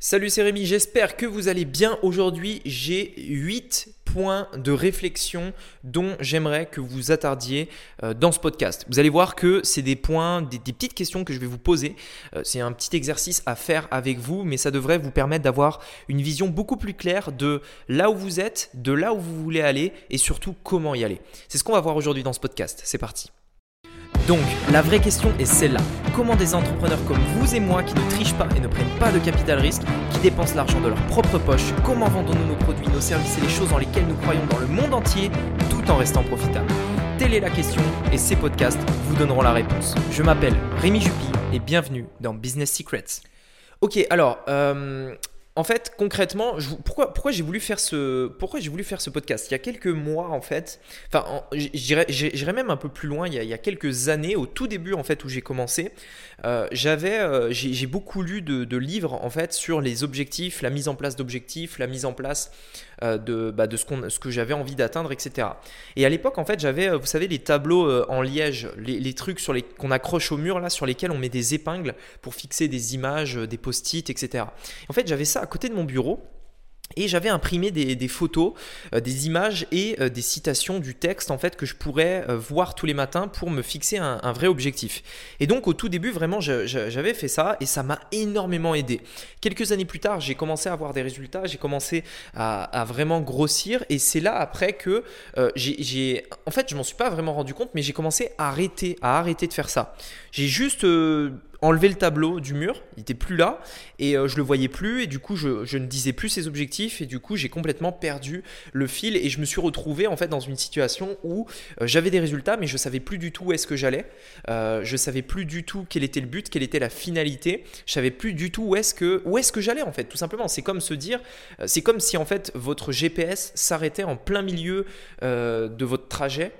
Salut, c'est Rémi, j'espère que vous allez bien. Aujourd'hui, j'ai 8 points de réflexion dont j'aimerais que vous attardiez euh, dans ce podcast. Vous allez voir que c'est des points, des, petites questions que je vais vous poser. Euh, c'est un petit exercice à faire avec vous, mais ça devrait vous permettre d'avoir une vision beaucoup plus claire de là où vous êtes, de là où vous voulez aller et surtout comment y aller. C'est ce qu'on va voir aujourd'hui dans ce podcast. C'est parti. Donc, la vraie question est celle-là. Comment des entrepreneurs comme vous et moi qui ne trichent pas et ne prennent pas de capital risque, qui dépensent l'argent de leur propre poche, comment vendons-nous nos produits, nos services et les choses dans lesquelles nous croyons dans le monde entier tout en restant profitables? Telle est la question et ces podcasts vous donneront la réponse. Je m'appelle Rémi Jupy et bienvenue dans Business Secrets. Ok, alors, euh, en fait, concrètement, pourquoi, j'ai voulu faire ce, pourquoi j'ai voulu faire ce podcast? Il y a quelques mois, en fait, enfin, j'irais même un peu plus loin. Il y, a, quelques années, au tout début, en fait, où j'ai commencé, euh, j'avais, euh, j'ai beaucoup lu de, livres, en fait, sur les objectifs, la mise en place d'objectifs, la mise en place euh, de, bah, de ce, ce que j'avais envie d'atteindre, etc. Et à l'époque, en fait, j'avais, vous savez, les tableaux en liège, les, les trucs sur les, qu'on accroche au mur là, sur lesquels on met des épingles pour fixer des images, des post-it, etc. En fait, j'avais ça côté de mon bureau. Et j'avais imprimé des, photos, euh, des images et euh, des citations du texte en fait que je pourrais euh, voir tous les matins pour me fixer un, vrai objectif. Et donc au tout début vraiment j'avais fait ça et ça m'a énormément aidé. Quelques années plus tard j'ai commencé à avoir des résultats, j'ai commencé à, vraiment grossir et c'est là après que j'ai, en fait je m'en suis pas vraiment rendu compte mais j'ai commencé à arrêter, à arrêter de faire ça. J'ai juste enlever le tableau du mur, il était plus là et euh, je le voyais plus et du coup je, ne disais plus ses objectifs et du coup j'ai complètement perdu le fil et je me suis retrouvé en fait dans une situation où euh, j'avais des résultats mais je savais plus du tout où est-ce que j'allais, euh, je savais plus du tout quel était le but, quelle était la finalité, je savais plus du tout où est-ce que où est-ce que j'allais en fait tout simplement. C'est comme se dire, c'est comme si en fait votre GPS s'arrêtait en plein milieu de votre trajet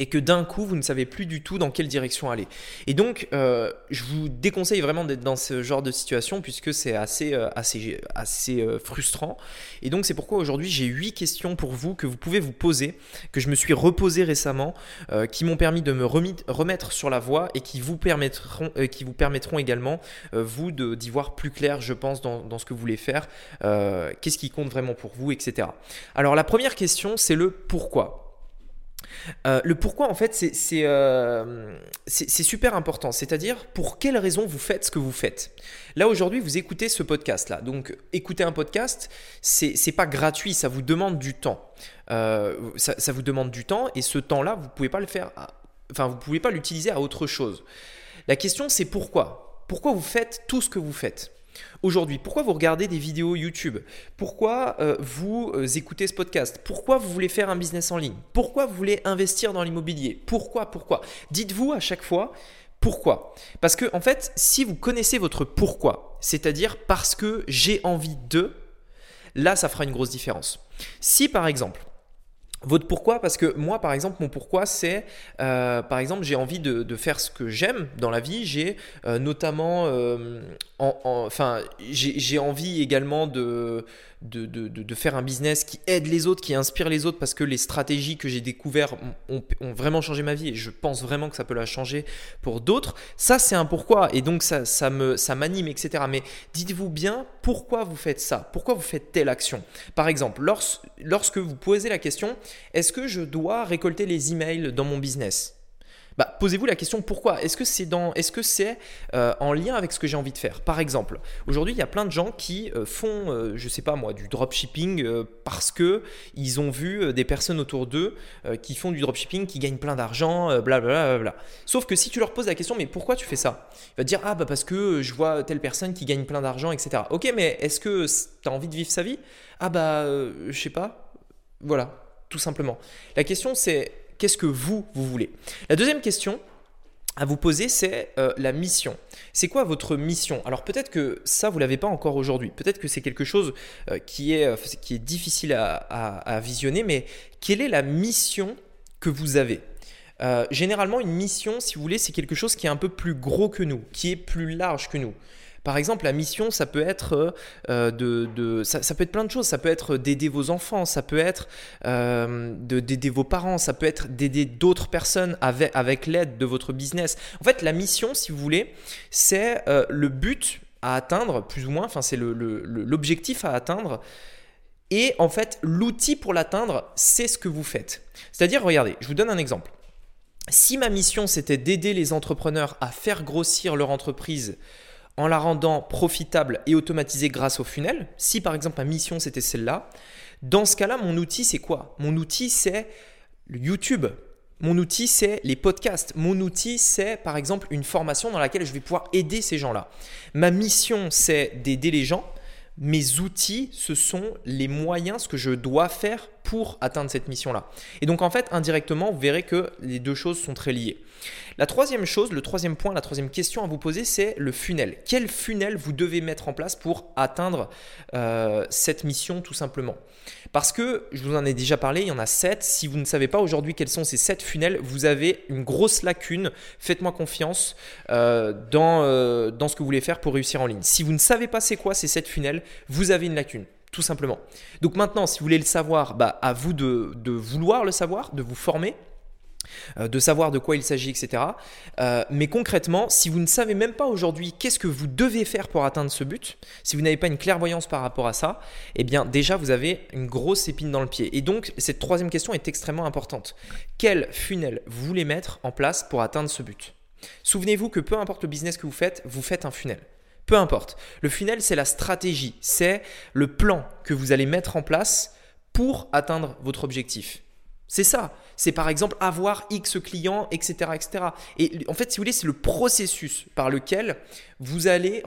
et que d'un coup vous ne savez plus du tout dans quelle direction aller. Et donc euh, je vous déconseille vraiment d'être dans ce genre de situation puisque c'est assez, euh, assez, assez euh, frustrant. Et donc c'est pourquoi aujourd'hui j'ai huit questions pour vous que vous pouvez vous poser, que je me suis reposé récemment, qui m'ont permis de me remettre sur la voie et qui vous permettront, qui vous permettront également vous d'y voir plus clair je pense dans, ce que vous voulez faire, qu'est-ce qui compte vraiment pour vous, etc. Alors la première question c'est le pourquoi. Euh, le pourquoi, en fait, euh, c'est super important. C'est-à-dire, pour quelle raison vous faites ce que vous faites? Là, aujourd'hui, vous écoutez ce podcast-là. Donc, écouter un podcast, c'est pas gratuit, ça vous demande du temps. Euh, ça, vous demande du temps et ce temps-là, vous pouvez pas le faire. enfin, vous pouvez pas l'utiliser à autre chose. La question, c'est pourquoi? Pourquoi vous faites tout ce que vous faites? Aujourd'hui, pourquoi vous regardez des vidéos YouTube? Pourquoi euh, vous euh, écoutez ce podcast? Pourquoi vous voulez faire un business en ligne? Pourquoi vous voulez investir dans l'immobilier? Pourquoi Pourquoi? Dites-vous à chaque fois pourquoi? Parce que en fait, si vous connaissez votre pourquoi, c'est-à-dire parce que j'ai envie de, là, ça fera une grosse différence. Si par exemple, votre pourquoi, parce que moi, par exemple, mon pourquoi, c'est, euh, par exemple, j'ai envie de, faire ce que j'aime dans la vie. J'ai euh, notamment, euh, enfin, j'ai envie également de, de, de, faire un business qui aide les autres, qui inspire les autres, parce que les stratégies que j'ai découvertes ont, vraiment changé ma vie et je pense vraiment que ça peut la changer pour d'autres. Ça, c'est un pourquoi et donc ça, ça me, ça m'anime, etc. Mais dites-vous bien pourquoi vous faites ça, pourquoi vous faites telle action. Par exemple, lorsque vous posez la question, est-ce que je dois récolter les emails dans mon business? Bah, posez-vous la question pourquoi? Est-ce que c'est dans, est-ce que c'est euh, en lien avec ce que j'ai envie de faire? Par exemple, aujourd'hui, il y a plein de gens qui euh, font, je euh, je sais pas moi, du dropshipping parce que ils ont vu des personnes autour d'eux qui font du dropshipping, qui gagnent plein d'argent, blablabla. Bla, Sauf que si tu leur poses la question, mais pourquoi tu fais ça? Il va te dire ah bah parce que je vois telle personne qui gagne plein d'argent, etc. Ok, mais est-ce que tu as envie de vivre sa vie? Ah bah je sais pas. Voilà, tout simplement. La question c'est qu'est-ce que vous, vous voulez La deuxième question à vous poser, c'est euh, la mission. C'est quoi votre mission? Alors peut-être que ça, vous ne l'avez pas encore aujourd'hui. Peut-être que c'est quelque chose euh, euh, qui est difficile à, visionner, mais quelle est la mission que vous avez? Généralement, une mission, si vous voulez, c'est quelque chose qui est un peu plus gros que nous, qui est plus large que nous. Par exemple, la mission, ça peut être euh, de, ça, peut être plein de choses. Ça peut être d'aider vos enfants, ça peut être euh, d'aider vos parents, ça peut être d'aider d'autres personnes avec, l'aide de votre business. En fait, la mission, si vous voulez, c'est euh, le but à atteindre, plus ou moins, enfin c'est l'objectif à atteindre. Et en fait, l'outil pour l'atteindre, c'est ce que vous faites. C'est-à-dire, regardez, je vous donne un exemple. Si ma mission, c'était d'aider les entrepreneurs à faire grossir leur entreprise en la rendant profitable et automatisée grâce au funnel, si par exemple ma mission, c'était celle-là, dans ce cas-là, mon outil, c'est quoi? Mon outil, c'est YouTube. Mon outil, c'est les podcasts. Mon outil, c'est par exemple une formation dans laquelle je vais pouvoir aider ces gens-là. Ma mission, c'est d'aider les gens. Mes outils, ce sont les moyens, ce que je dois faire pour atteindre cette mission-là. Et donc en fait, indirectement, vous verrez que les deux choses sont très liées. La troisième chose, le troisième point, la troisième question à vous poser, c'est le funnel. Quel funnel vous devez mettre en place pour atteindre euh, cette mission tout simplement? Parce que, je vous en ai déjà parlé, il y en a sept. Si vous ne savez pas aujourd'hui quels sont ces sept funnels, vous avez une grosse lacune. Faites-moi confiance euh, dans, euh, dans ce que vous voulez faire pour réussir en ligne. Si vous ne savez pas c'est quoi ces sept funnels, vous avez une lacune tout simplement. Donc maintenant, si vous voulez le savoir, bah, à vous de, vouloir le savoir, de vous former. Euh, de savoir de quoi il s'agit, etc. Euh, mais concrètement, si vous ne savez même pas aujourd'hui qu'est-ce que vous devez faire pour atteindre ce but, si vous n'avez pas une clairvoyance par rapport à ça, eh bien déjà vous avez une grosse épine dans le pied. Et donc cette troisième question est extrêmement importante. Quel funnel vous voulez mettre en place pour atteindre ce but? Souvenez-vous que peu importe le business que vous faites, vous faites un funnel. Peu importe. Le funnel, c'est la stratégie, c'est le plan que vous allez mettre en place pour atteindre votre objectif. C'est ça. C'est par exemple avoir X clients, etc., etc. Et en fait, si vous voulez, c'est le processus par lequel vous allez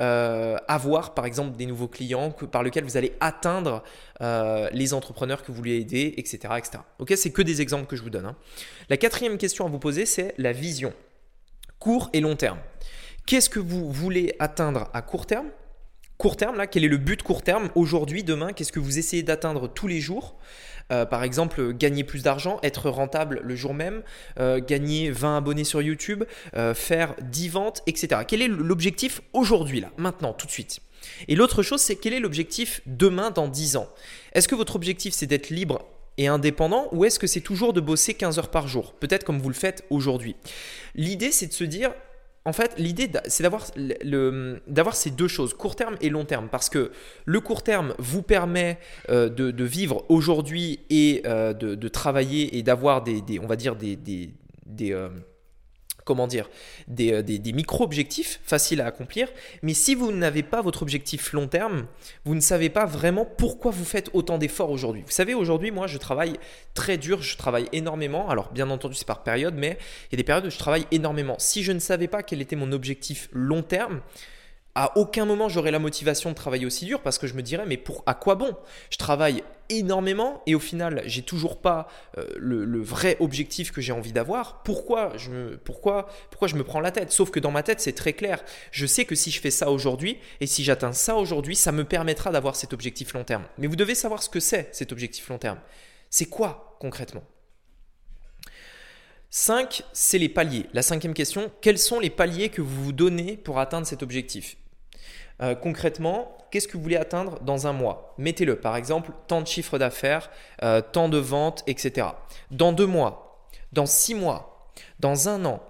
euh, avoir par exemple des nouveaux clients, par lequel vous allez atteindre euh, les entrepreneurs que vous voulez aider, etc., etc. Ok, c'est que des exemples que je vous donne. Hein. La quatrième question à vous poser, c'est la vision, court et long terme. Qu'est-ce que vous voulez atteindre à court terme? Court terme, là, quel est le but court terme aujourd'hui, demain? Qu'est-ce que vous essayez d'atteindre tous les jours? Euh, par exemple, gagner plus d'argent, être rentable le jour même, euh, gagner 20 abonnés sur YouTube, euh, faire 10 ventes, etc. Quel est l'objectif aujourd'hui, là, maintenant, tout de suite? Et l'autre chose, c'est quel est l'objectif demain, dans 10 ans? Est-ce que votre objectif, c'est d'être libre et indépendant ou est-ce que c'est toujours de bosser 15 heures par jour? Peut-être comme vous le faites aujourd'hui. L'idée, c'est de se dire, en fait, l'idée, c'est d'avoir, ces deux choses, court terme et long terme, parce que le court terme vous permet euh, de, vivre aujourd'hui et euh, de, travailler et d'avoir des, on va dire, des, des, euh, comment dire, euh, des, micro-objectifs faciles à accomplir. Mais si vous n'avez pas votre objectif long terme, vous ne savez pas vraiment pourquoi vous faites autant d'efforts aujourd'hui. Vous savez, aujourd'hui, moi, je travaille très dur, je travaille énormément. Alors, bien entendu, c'est par période, mais il y a des périodes où je travaille énormément. Si je ne savais pas quel était mon objectif long terme, à aucun moment j'aurais la motivation de travailler aussi dur parce que je me dirais mais pour à quoi bon? Je travaille énormément et au final j'ai toujours pas euh, le, vrai objectif que j'ai envie d'avoir. Pourquoi je me pourquoi pourquoi je me prends la tête? Sauf que dans ma tête c'est très clair. Je sais que si je fais ça aujourd'hui et si j'atteins ça aujourd'hui, ça me permettra d'avoir cet objectif long terme. Mais vous devez savoir ce que c'est cet objectif long terme. C'est quoi concrètement? 5, c'est les paliers. La cinquième question, quels sont les paliers que vous vous donnez pour atteindre cet objectif? Euh, concrètement, qu'est-ce que vous voulez atteindre dans un mois? Mettez-le, par exemple, tant de chiffre d'affaires, euh, tant de ventes, etc. Dans deux mois, dans six mois, dans un an,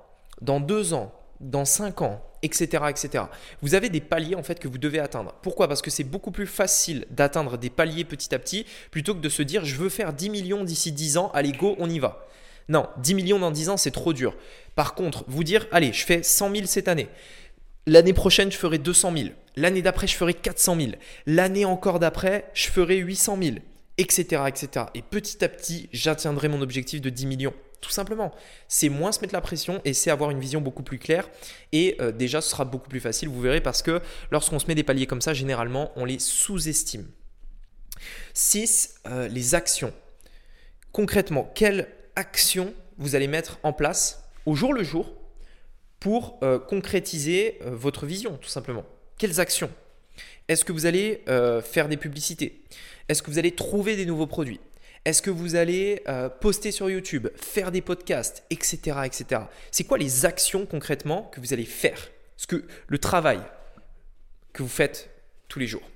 dans deux ans, dans cinq ans, etc., etc. Vous avez des paliers en fait que vous devez atteindre. Pourquoi? Parce que c'est beaucoup plus facile d'atteindre des paliers petit à petit plutôt que de se dire je veux faire 10 millions d'ici 10 ans, allez go, on y va. Non, 10 millions dans 10 ans, c'est trop dur. Par contre, vous dire allez, je fais 100 000 cette année. L'année prochaine, je ferai 200 000. L'année d'après, je ferai 400 000. L'année encore d'après, je ferai 800 000, etc., etc. Et petit à petit, j'atteindrai mon objectif de 10 millions. Tout simplement. C'est moins se mettre la pression et c'est avoir une vision beaucoup plus claire. Et euh, déjà, ce sera beaucoup plus facile, vous verrez, parce que lorsqu'on se met des paliers comme ça, généralement, on les sous-estime. 6. Euh, les actions. Concrètement, quelles actions vous allez mettre en place au jour le jour pour euh, concrétiser votre vision, tout simplement? Quelles actions Est-ce que vous allez euh, faire des publicités Est-ce que vous allez trouver des nouveaux produits Est-ce que vous allez poster sur YouTube, faire des podcasts, etc. etc. C'est quoi les actions concrètement que vous allez faire? Ce que le travail que vous faites tous les jours?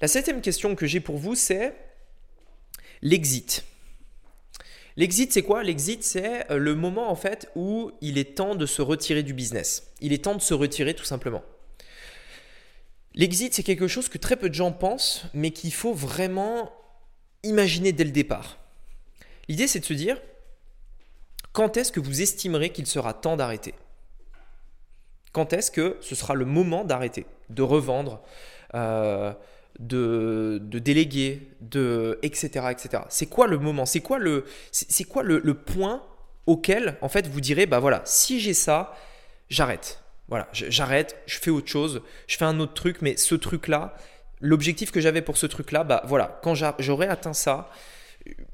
La septième question que j'ai pour vous, c'est l'exit. L'exit, c'est quoi? L'exit, c'est euh, le moment en fait où il est temps de se retirer du business. Il est temps de se retirer tout simplement. L'exit, c'est quelque chose que très peu de gens pensent, mais qu'il faut vraiment imaginer dès le départ. L'idée, c'est de se dire, quand est-ce que vous estimerez qu'il sera temps d'arrêter? Quand est-ce que ce sera le moment d'arrêter, de revendre, euh, de, déléguer, de, etc. etc. C'est quoi le moment? C'est quoi, le, le, point auquel, en fait, vous direz, bah voilà, si j'ai ça, j'arrête. Voilà, j'arrête, je fais autre chose, je fais un autre truc, mais ce truc-là, l'objectif que j'avais pour ce truc-là, bah voilà, quand j'aurai atteint ça,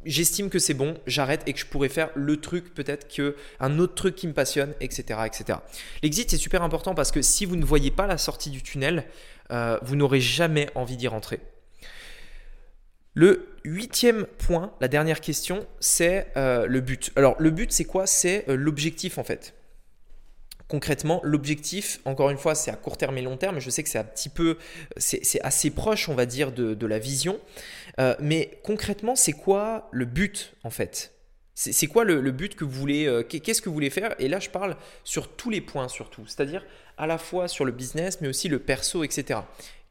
j'estime que c'est bon, j'arrête et que je pourrais faire le truc peut-être que un autre truc qui me passionne, etc., etc. L'exit c'est super important parce que si vous ne voyez pas la sortie du tunnel, euh, vous n'aurez jamais envie d'y rentrer. Le huitième point, la dernière question, c'est euh, le but. Alors le but c'est quoi? C'est euh, l'objectif en fait. Concrètement, l'objectif, encore une fois, c'est à court terme et long terme. Je sais que c'est un petit peu, c'est assez proche, on va dire, de, la vision. Euh, mais concrètement, c'est quoi le but en fait? C'est quoi le, but que vous voulez euh, Qu'est-ce que vous voulez faire? Et là, je parle sur tous les points surtout, c'est-à-dire à la fois sur le business, mais aussi le perso, etc.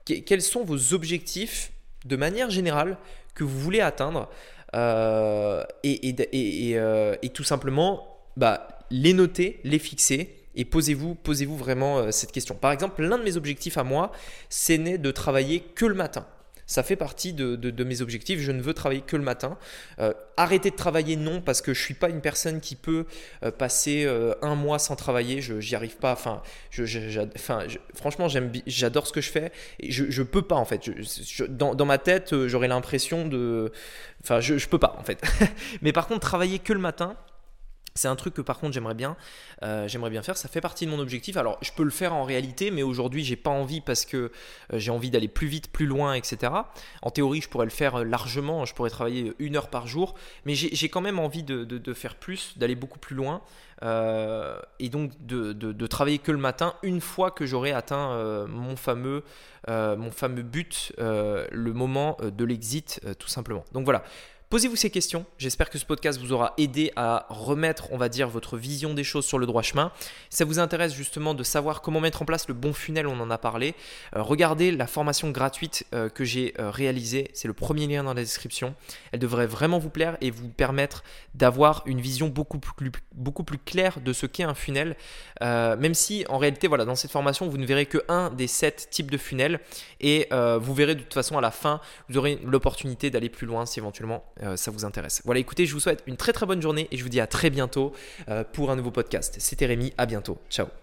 quels sont vos objectifs de manière générale que vous voulez atteindre? Euh, et, et, tout simplement bah, les noter, les fixer et posez-vous posez-vous vraiment euh, cette question. Par exemple, l'un de mes objectifs à moi, c'est de travailler que le matin. Ça fait partie de, mes objectifs. Je ne veux travailler que le matin. Euh, arrêter de travailler, non, parce que je ne suis pas une personne qui peut euh, passer un mois sans travailler. Je n'y arrive pas. Enfin franchement, j'adore ce que je fais. Et je ne peux pas, en fait. dans, dans, ma tête, j'aurais l'impression de. Enfin, je ne peux pas, en fait. Mais par contre, travailler que le matin, c'est un truc que par contre j'aimerais bien, euh, j'aimerais bien faire. Ça fait partie de mon objectif. Alors je peux le faire en réalité, mais aujourd'hui j'ai pas envie parce que euh, j'ai envie d'aller plus vite, plus loin, etc. En théorie, je pourrais le faire euh, largement. Je pourrais travailler une heure par jour, mais j'ai quand même envie de, faire plus, d'aller beaucoup plus loin, et donc de, travailler que le matin une fois que j'aurai atteint mon fameux but, le moment de l'exit, tout simplement. Donc voilà. Posez-vous ces questions. J'espère que ce podcast vous aura aidé à remettre, on va dire, votre vision des choses sur le droit chemin. Si ça vous intéresse justement de savoir comment mettre en place le bon funnel, on en a parlé. Euh, regardez la formation gratuite euh, que j'ai euh, réalisée. C'est le premier lien dans la description. Elle devrait vraiment vous plaire et vous permettre d'avoir une vision beaucoup plus, claire de ce qu'est un funnel. même si en réalité, voilà, dans cette formation, vous ne verrez que un des sept types de funnels et vous verrez de toute façon à la fin, vous aurez l'opportunité d'aller plus loin si éventuellement ça vous intéresse. Voilà, écoutez, je vous souhaite une très très bonne journée et je vous dis à très bientôt euh, pour un nouveau podcast. C'était Rémi, à bientôt. Ciao